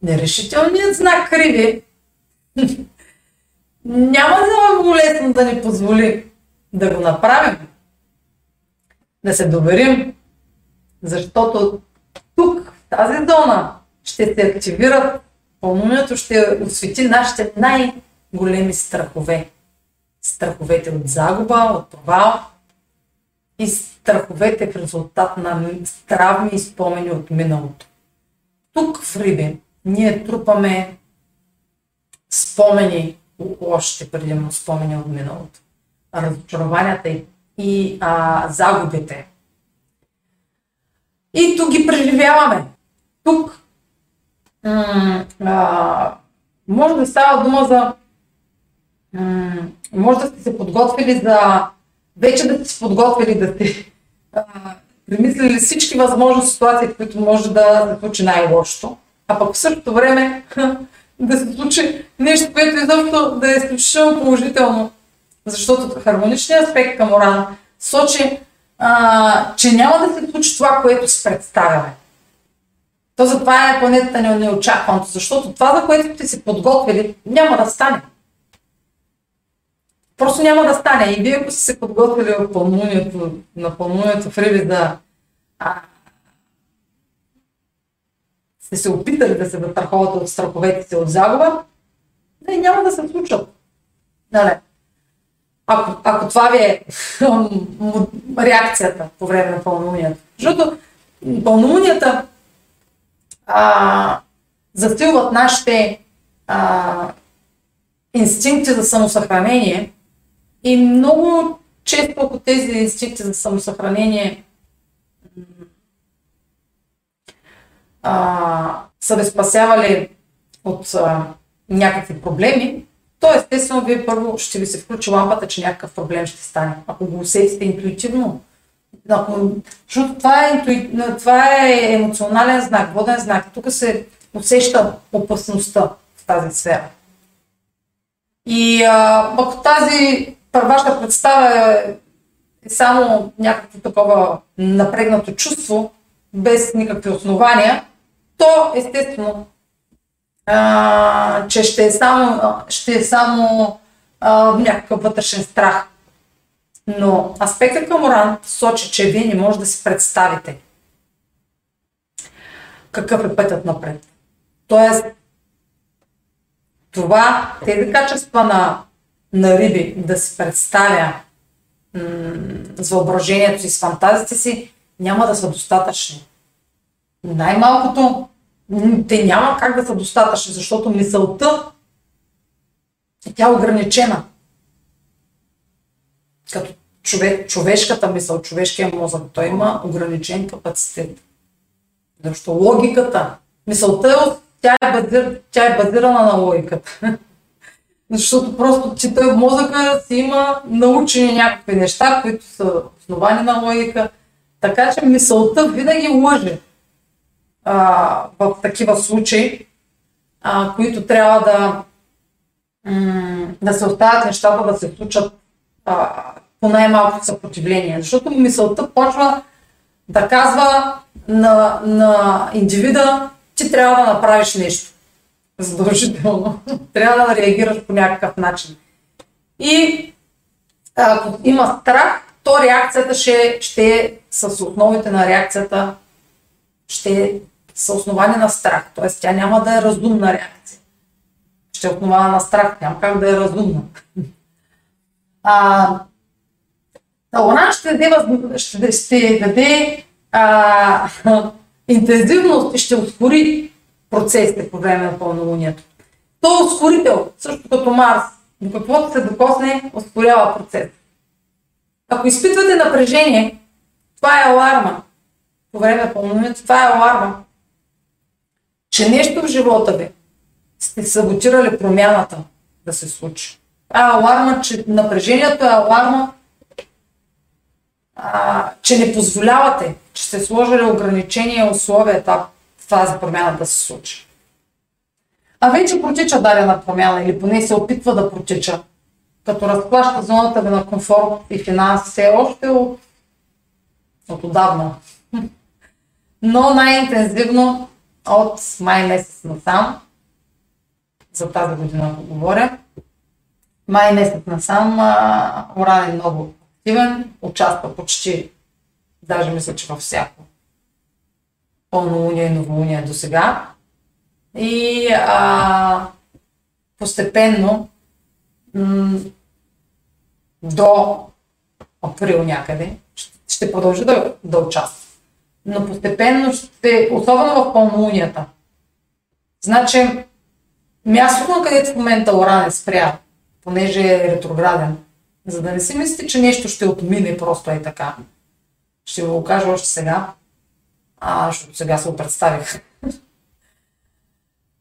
Нерешителният знак криви няма да е много лесно да ни позволи да го направим, да се доверим, защото тук, в тази зона, ще се активират пълнолунието, ще освети нашите най-големи страхове. Страховете от загуба, от провал и страховете в резултат на травми и спомени от миналото. Тук в Риби ние трупаме спомени, още предимно спомени от миналото. Разочарованията и, а, загубите. И тук ги преживяваме. Тук а, може да става дума за м- може да сте се подготвили за вече да сте подготвили да сте премислили всички възможни ситуации, в които може да се случи най-лошото, а пък в същото време да се случи нещо, което изобщо да е изключително положително. Защото хармоничният аспект към Оран сочи, а, че няма да се случи това, което си представяме. То затова е планетата неочакваното, защото това, за което сте се подготвили, няма да стане. Просто няма да стане. И вие, ако сте се подготвили в пълнолунието, на пълнолунието в Риби да а, сте се опитали да се вътраховате от страховете си от загуба, не, няма да се случат. Нали? Ако, ако това ви е реакцията по време на пълнолунието. Защото пълнолунията а, нашите а, инстинкти за самосъхранение и много често, ако тези инстинкти за самосъхранение а, са ви спасявали от а, някакви проблеми, то естествено вие първо ще ви се включи лампата, че някакъв проблем ще стане. Ако го усетите интуитивно, ако, защото това е, интуи, това е емоционален знак, воден знак. Тук се усеща опасността в тази сфера. И а, ако тази вашата представа е, е само някакво такова напрегнато чувство, без никакви основания, то естествено, а, че ще е само, ще е само а, някакъв вътрешен страх. Но аспектът към Оран сочи, че вие не може да си представите какъв е пътят напред. Тоест, това, тези качества на, на риби да си представя м- с въображението си, с фантазите си, няма да са достатъчни. Най-малкото те няма как да са достатъчни, защото мисълта тя е ограничена. Като човек, човешката мисъл, човешкия мозък, той има ограничен капацитет. Защото логиката, мисълта е, е, тя е базирана на логиката. Защото просто, че той в мозъка си има научени някакви неща, които са основани на логика. Така че мисълта винаги лъже а, в такива случаи, а, които трябва да, да се оставят нещата да се случат а, по най-малко съпротивление. Защото мисълта почва да казва на, на индивида, ти трябва да направиш нещо. Задължително. трябва да реагираш по някакъв начин. И ако има страх, то реакцията ще, ще е с основите на реакцията ще са основани на страх, т.е. тя няма да е разумна реакция. Ще е основана на страх, няма как да е разумна. А, Уран ще даде, ще, ще даде а, интензивност и ще ускори процесите по време на пълнолунието. То е ускорител, също като Марс. До каквото се докосне, ускорява процес. Ако изпитвате напрежение, това е аларма. По време на пълнолунието, това е аларма. Че нещо в живота ви сте саботирали промяната да се случи. Това е аларма, че напрежението е аларма, а, че не позволявате, че сте сложили ограничения и условия тази промяна да се случи. А вече протича дадена промяна или поне се опитва да протича, като разплаща зоната ви на комфорт и финанси още от, от отдавна. Но най-интензивно от май месец насам, за тази година говоря, май месец насам Уран е много активен, участва почти, даже мисля, че във всяко пълнолуние и новолуние до сега. И а, постепенно м- до април някъде ще продължи да, да участва. Но постепенно ще, особено в пълнолунията. Значи, мястото, на където в момента Оран е спря, понеже е ретрограден, за да не си мислите, че нещо ще отмине просто е така. Ще го кажа още сега, а, защото сега се го представих.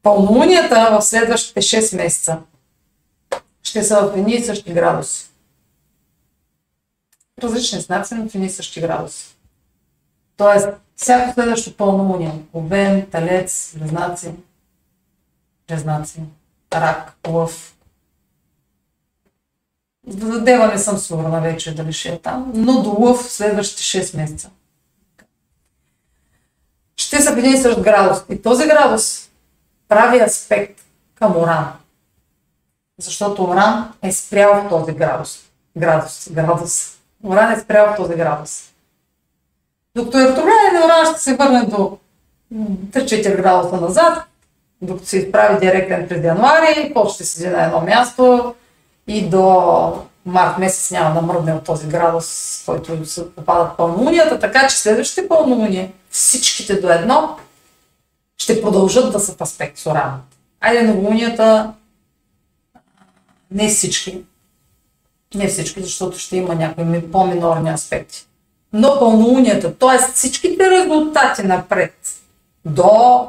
Пълнолунията в следващите 6 месеца ще са в едни и същи градуси. Различни знаци, но в едни и същи градуси. Тоест, всяко следващо пълнолуние, Овен, Талец, Близнаци, Близнаци, Рак, Лъв, за Дева не съм сигурна вече дали ще е там, но до Лъв следващите 6 месеца. Ще са в един и същ градус. И този градус прави аспект към Оран. Защото Оран е спрял в този градус. Градус, градус. Оран е спрял в този градус. Докато е ретрограден Оран ще се върне до 3-4 градуса назад, докато се изправи директен през януари, после седи на едно място, и до март месец няма да мръдне от този градус, който се попадат пълнолунията, така че следващите пълнолуния, всичките до едно, ще продължат да са в аспект с Оран. Айде новолунията, не всички, не всички, защото ще има някои по-минорни аспекти. Но пълнолунията, т.е. всичките резултати напред до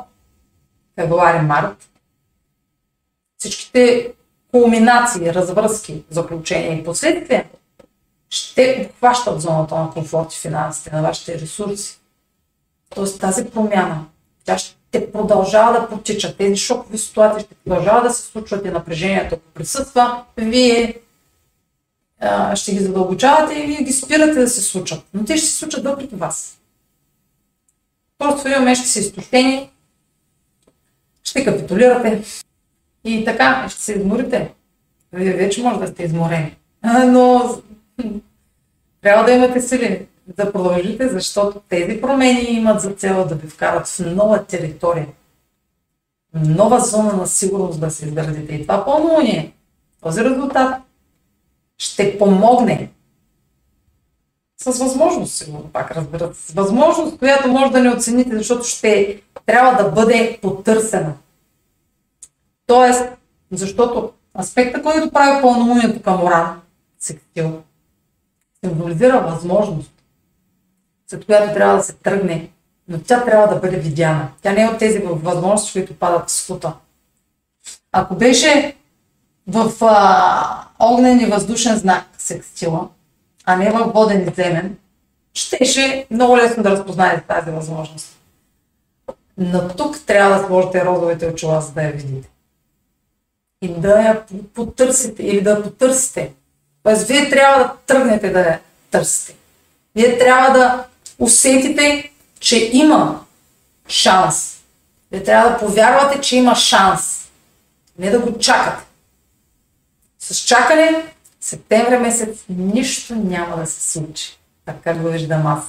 февруари-март, всичките кулминации, развръзки, заключения и последствия, ще обхващат зоната на комфорт и финансите, на вашите ресурси. Тоест тази промяна, тя ще продължава да протича. Тези шокови ситуации ще продължава да се случват и напрежението, ако присъства, вие а, ще ги задълбочавате и вие ги спирате да се случат. Но те ще се случат въпреки вас. Просто момент ще се изтощени, ще капитулирате, и така, ще се изморите. Вие вече може да сте изморени. Но трябва да имате сили да продължите, защото тези промени имат за цел да ви вкарат в нова територия. Нова зона на сигурност да се изградите. И това пълнолуние, този резултат ще помогне с възможност, сигурно пак разбират, с възможност, която може да не оцените, защото ще трябва да бъде потърсена. Тоест, защото аспекта, който прави пълнолунието към Оран, сектил, символизира възможност, след която трябва да се тръгне, но тя трябва да бъде видяна. Тя не е от тези възможности, които падат в скута. Ако беше в а, огнен и въздушен знак секстила, а не в воден и земен, щеше много лесно да разпознаете тази възможност. Но тук трябва да сложите розовите очила, за да я видите и да я потърсите или да потърсите. Тоест, вие трябва да тръгнете да я търсите. Вие трябва да усетите, че има шанс. Вие трябва да повярвате, че има шанс. Не да го чакате. С чакане, септември месец, нищо няма да се случи. Така го виждам аз.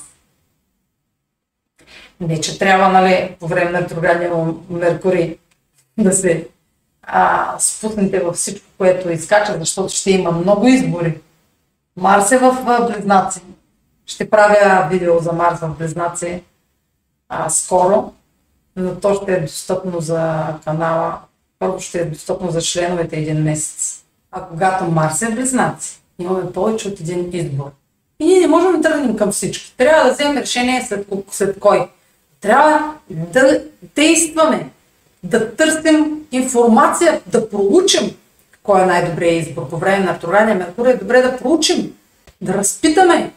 Не, че трябва, нали, по време на ретроградния Меркурий да се а, спуснете във всичко, което изкача, защото ще има много избори. Марс е в Близнаци. Ще правя видео за Марс в Близнаци а, скоро, но то ще е достъпно за канала. Първо ще е достъпно за членовете един месец. А когато Марс е Близнаци, имаме повече от един избор. И ние не можем да тръгнем към всички. Трябва да вземем решение след, след кой. Трябва да действаме, да търсим информация, да проучим кой е най-добрият избор. По време на ретроградния Меркурий е добре да проучим, да разпитаме,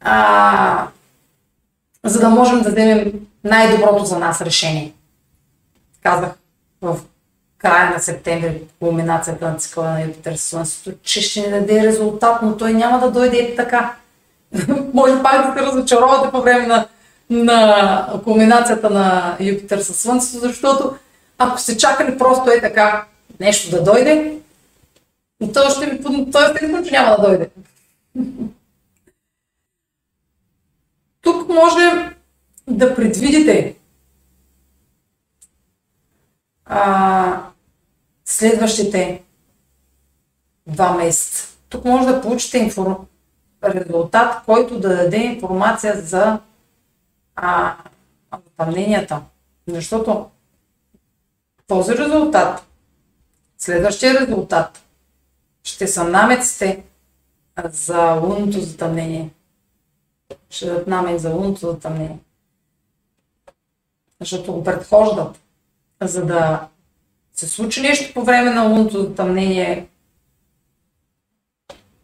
а, за да можем да вземем най-доброто за нас решение. Казах в края на септември, кулминацията на цикъла на Юпитер Слънцето, че ще ни даде резултат, но той няма да дойде така. Може пак да се разочаровате по време на, на кулминацията на Юпитер с Слънцето, защото ако сте чакали просто е така нещо да дойде, то ще ви, то естествено, че няма да дойде. Тук може да предвидите а, следващите два месеца. Тук може да получите информ... резултат, който да даде информация за а, затъмненията. Защото този резултат, следващия резултат, ще са намеците за лунното затъмнение. Ще дадат намец за лунното. Защото го предхождат, за да се случи нещо по време на лунното затъмнение,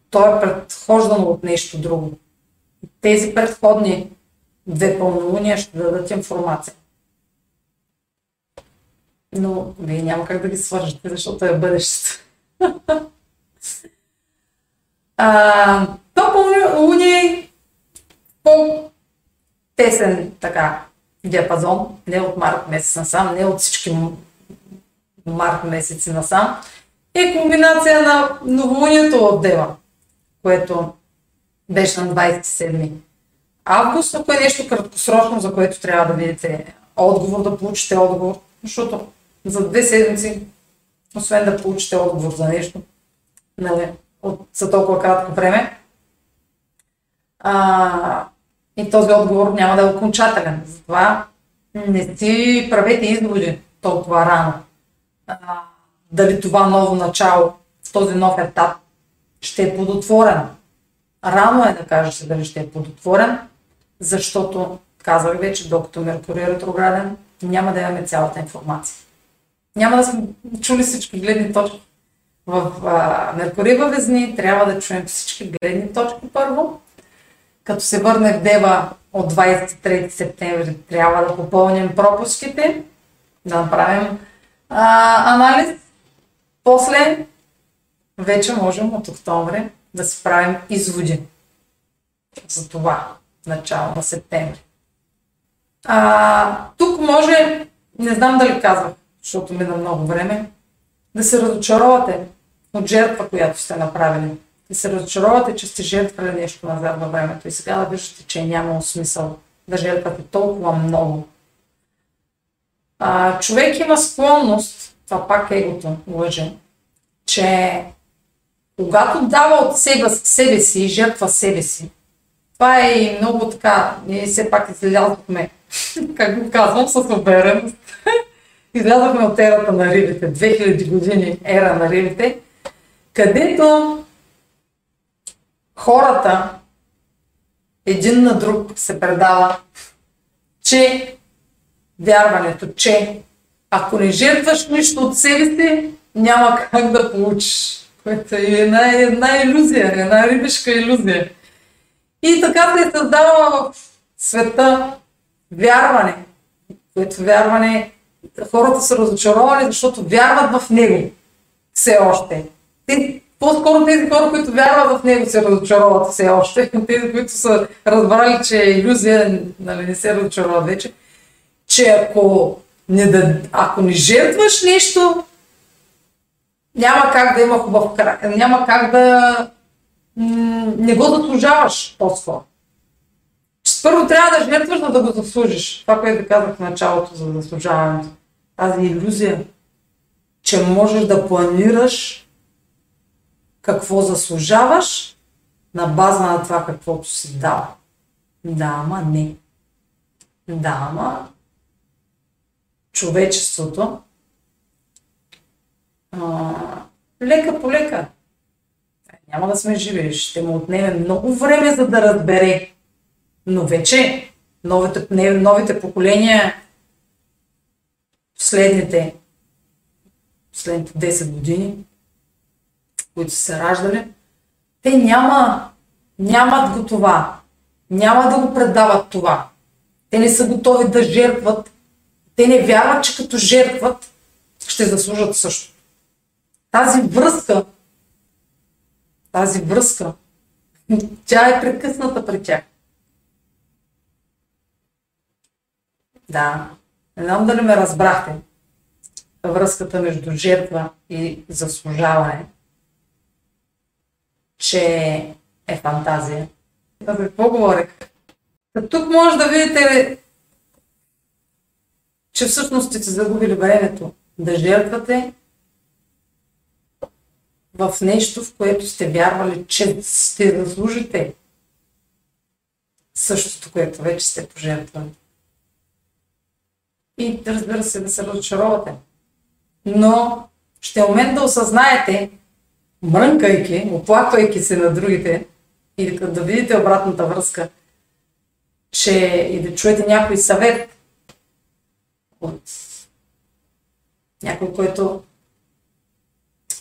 то е предхождано от нещо друго. Тези предходни две пълнолуния ще дадат информация. Но вие няма как да ги свържете, защото е бъдещето. а, то пълнолуние по-тесен така диапазон, не от март месец насам, не от всички март месеци насам, е комбинация на новолунието от Дева, което беше на 27 август, ако е нещо краткосрочно, за което трябва да видите отговор, да получите отговор, защото за две седмици, освен да получите отговор за нещо, нали, от, за толкова кратко време, а, и този отговор няма да е окончателен. Затова не си правете изводи толкова рано а, дали това ново начало, този нов етап ще е плодотворен. Рано е да кажете дали ще е плодотворен, защото казах вече, докато Меркурий е ретрограден, няма да имаме цялата информация. Няма да сме чули всички гледни точки. В а, Меркурий във Везни трябва да чуем всички гледни точки първо. Като се върне в Дева от 23 септември, трябва да попълним пропуските, да направим а, анализ. После вече можем от октомври да си правим изводи за това начало на септември. А, тук може, не знам дали казвам, защото мина много време, да се разочаровате от жертва, която сте направили. Да се разочаровате, че сте жертвали нещо назад във времето. И сега да виждате, че няма смисъл да жертвате толкова много. А, човек има склонност, това пак е егото лъже, че когато дава от себе, себе си и жертва себе си, това е и много така, ние все пак излязохме, как го казвам, с увереност, излязохме от ерата на рибите, 2000 години ера на рибите, където хората един на друг се предава, че вярването, че ако не жертваш нищо от себе си, няма как да получиш. Което е една, една иллюзия, една рибишка иллюзия. И така се създава в света вярване, което вярване хората са разочаровани, защото вярват в него все още. Те, по-скоро тези хора, които вярват в него, се разочароват все още. Тези, които са разбрали, че е иллюзия, нали, не се разочароват вече че ако не, да, ако не жертваш нещо, няма как да има хубав край. Няма как да не го заслужаваш по-скоро. Първо трябва да жертваш, за да го заслужиш. Това, което казах в началото за заслужаването. Тази иллюзия, че можеш да планираш какво заслужаваш на база на това каквото си дал. Да, ама не. Да, ама човечеството лека по лека. Няма да сме живи, ще му отнеме много време за да разбере. Но вече новите, не, новите поколения, последните, последните 10 години, които са се раждали, те няма, нямат го това. Няма да го предават това. Те не са готови да жертват. Те не вярват, че като жертват, ще заслужат също. Тази връзка, тази връзка, тя е прекъсната при тях. Да, не знам дали ме разбрахте. Връзката между жертва и заслужаване, че е фантазия. За какво говорех? тук може да видите, че всъщност сте загубили времето да жертвате в нещо, в което сте вярвали, че сте заслужите същото, което вече сте пожертвали. И разбира се, да се разочаровате. Но ще е момент да осъзнаете, мрънкайки, оплаквайки се на другите и да видите обратната връзка, че и да чуете някой съвет от някой, който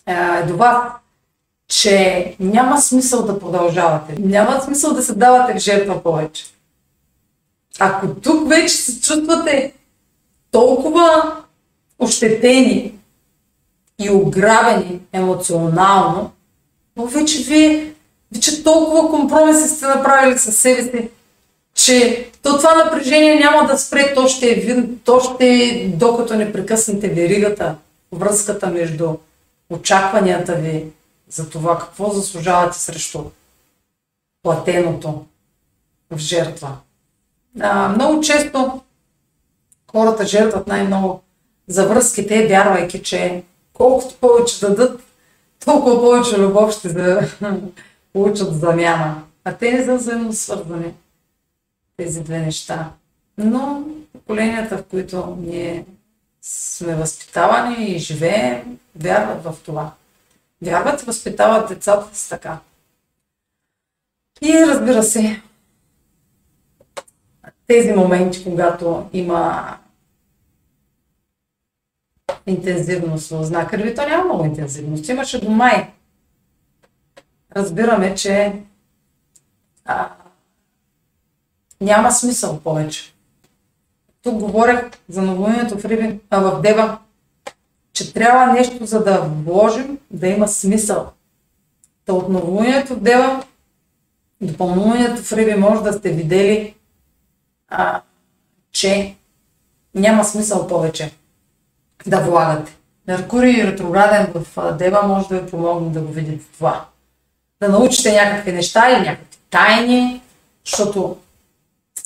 е до вас, че няма смисъл да продължавате. Няма смисъл да се давате в жертва повече. Ако тук вече се чувствате толкова ощетени и ограбени емоционално, но вече вие вече толкова компромиси сте направили със себе си, че то това напрежение няма да спре, то ще, е, то ще докато не прекъснете веригата, връзката между очакванията ви за това какво заслужавате срещу платеното в жертва. А, много често хората жертват най-много за връзките, вярвайки, че колкото повече дадат, толкова повече любов ще да получат замяна. А те не са взаимно свързани тези две неща. Но поколенията, в които ние сме възпитавани и живеем, вярват в това. Вярват и възпитават децата си така. И разбира се, тези моменти, когато има интензивност в знака то няма много интензивност. Имаше до май. Разбираме, че а, няма смисъл повече. Тук говорех за новолунието в Риби, а в Дева, че трябва нещо, за да вложим, да има смисъл. Та от новолунието в Дева до пълнолунието в Риби може да сте видели, а, че няма смисъл повече да влагате. Меркурий ретрограден в Дева може да ви помогне да го видите това. Да научите някакви неща или някакви тайни, защото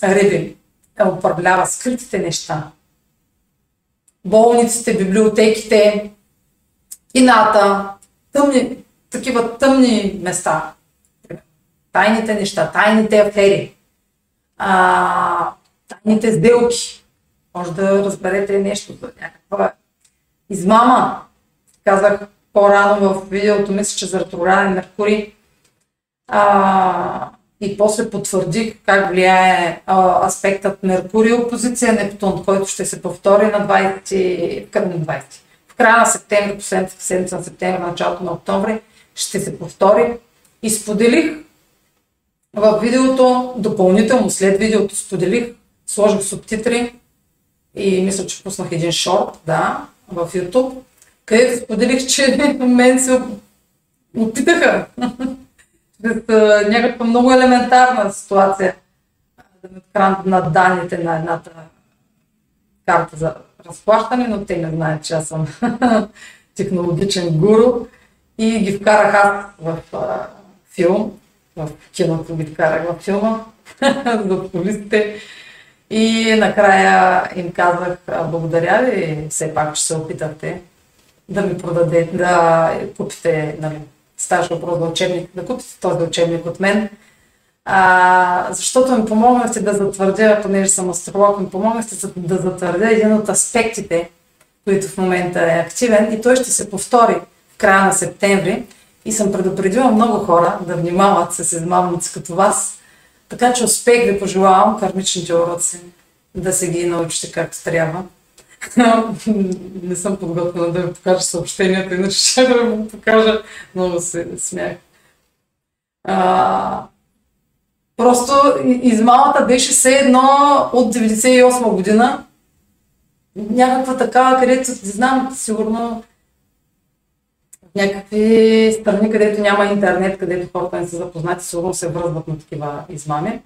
Риби управлява скритите неща. Болниците, библиотеките, кината, тъмни, такива тъмни места. Тайните неща, тайните афери, а, тайните сделки. Може да разберете нещо за някаква измама. Казах по-рано в видеото, мисля, че за ретрограден Меркурий. А, и после потвърдих как влияе а, аспектът Меркурий опозиция Нептун, който ще се повтори на 20, към 20. В края на септември, последната седмица на септември, началото на октомври, ще се повтори. И споделих в видеото, допълнително след видеото споделих, сложих субтитри и мисля, че пуснах един шорт, да, в YouTube, където споделих, че мен се опитаха с някаква много елементарна ситуация да ми откранат данните на едната карта за разплащане, но те не знаят, че аз съм технологичен гуру и ги вкарах аз в а, филм в киното ги вкарах в филма за полиците. И накрая им казах благодаря ви, все пак, че се опитахте да ми продадете, да купите, нали, ставаш въпрос за учебник, да купите този учебник от мен. А, защото ми помогнахте да затвърдя, понеже съм астролог, ми помогнахте да затвърдя един от аспектите, които в момента е активен и той ще се повтори в края на септември. И съм предупредила много хора да внимават с измамници като вас, така че успех ви пожелавам кармичните уроци да се ги научите както трябва. не съм подготвена да ви покажа съобщенията, иначе ще да ви го покажа. Много се смях. А, просто измамата беше все едно от 98 година. Някаква такава, където, не знам, сигурно някакви страни, където няма интернет, където хората не са запознати, сигурно се връзват на такива измами.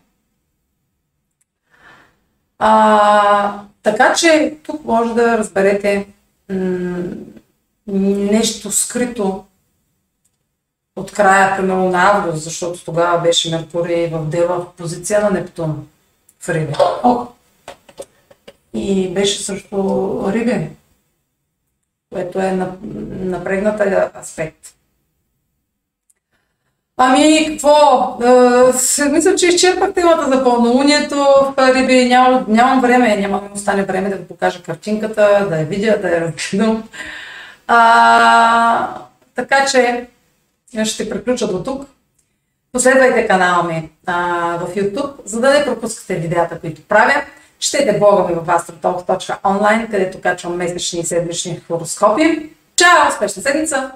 А, така че тук може да разберете м- нещо скрито от края, примерно на август, защото тогава беше Меркурий в Дева в позиция на Нептун в Риби. И беше също Риби, което е напрегната аспект. Ами, какво? Е, мисля, че изчерпах темата за пълнолунието в Риби. Ням, нямам време, няма да остане време да покажа картинката, да я видя, да я разгледам. Така че ще приключа до тук. Последвайте канала ми а, в YouTube, за да не пропускате видеята, които правя. Четете блога ми в astrotalk.online, където качвам месечни и седмични хороскопи. Чао! Успешна седмица!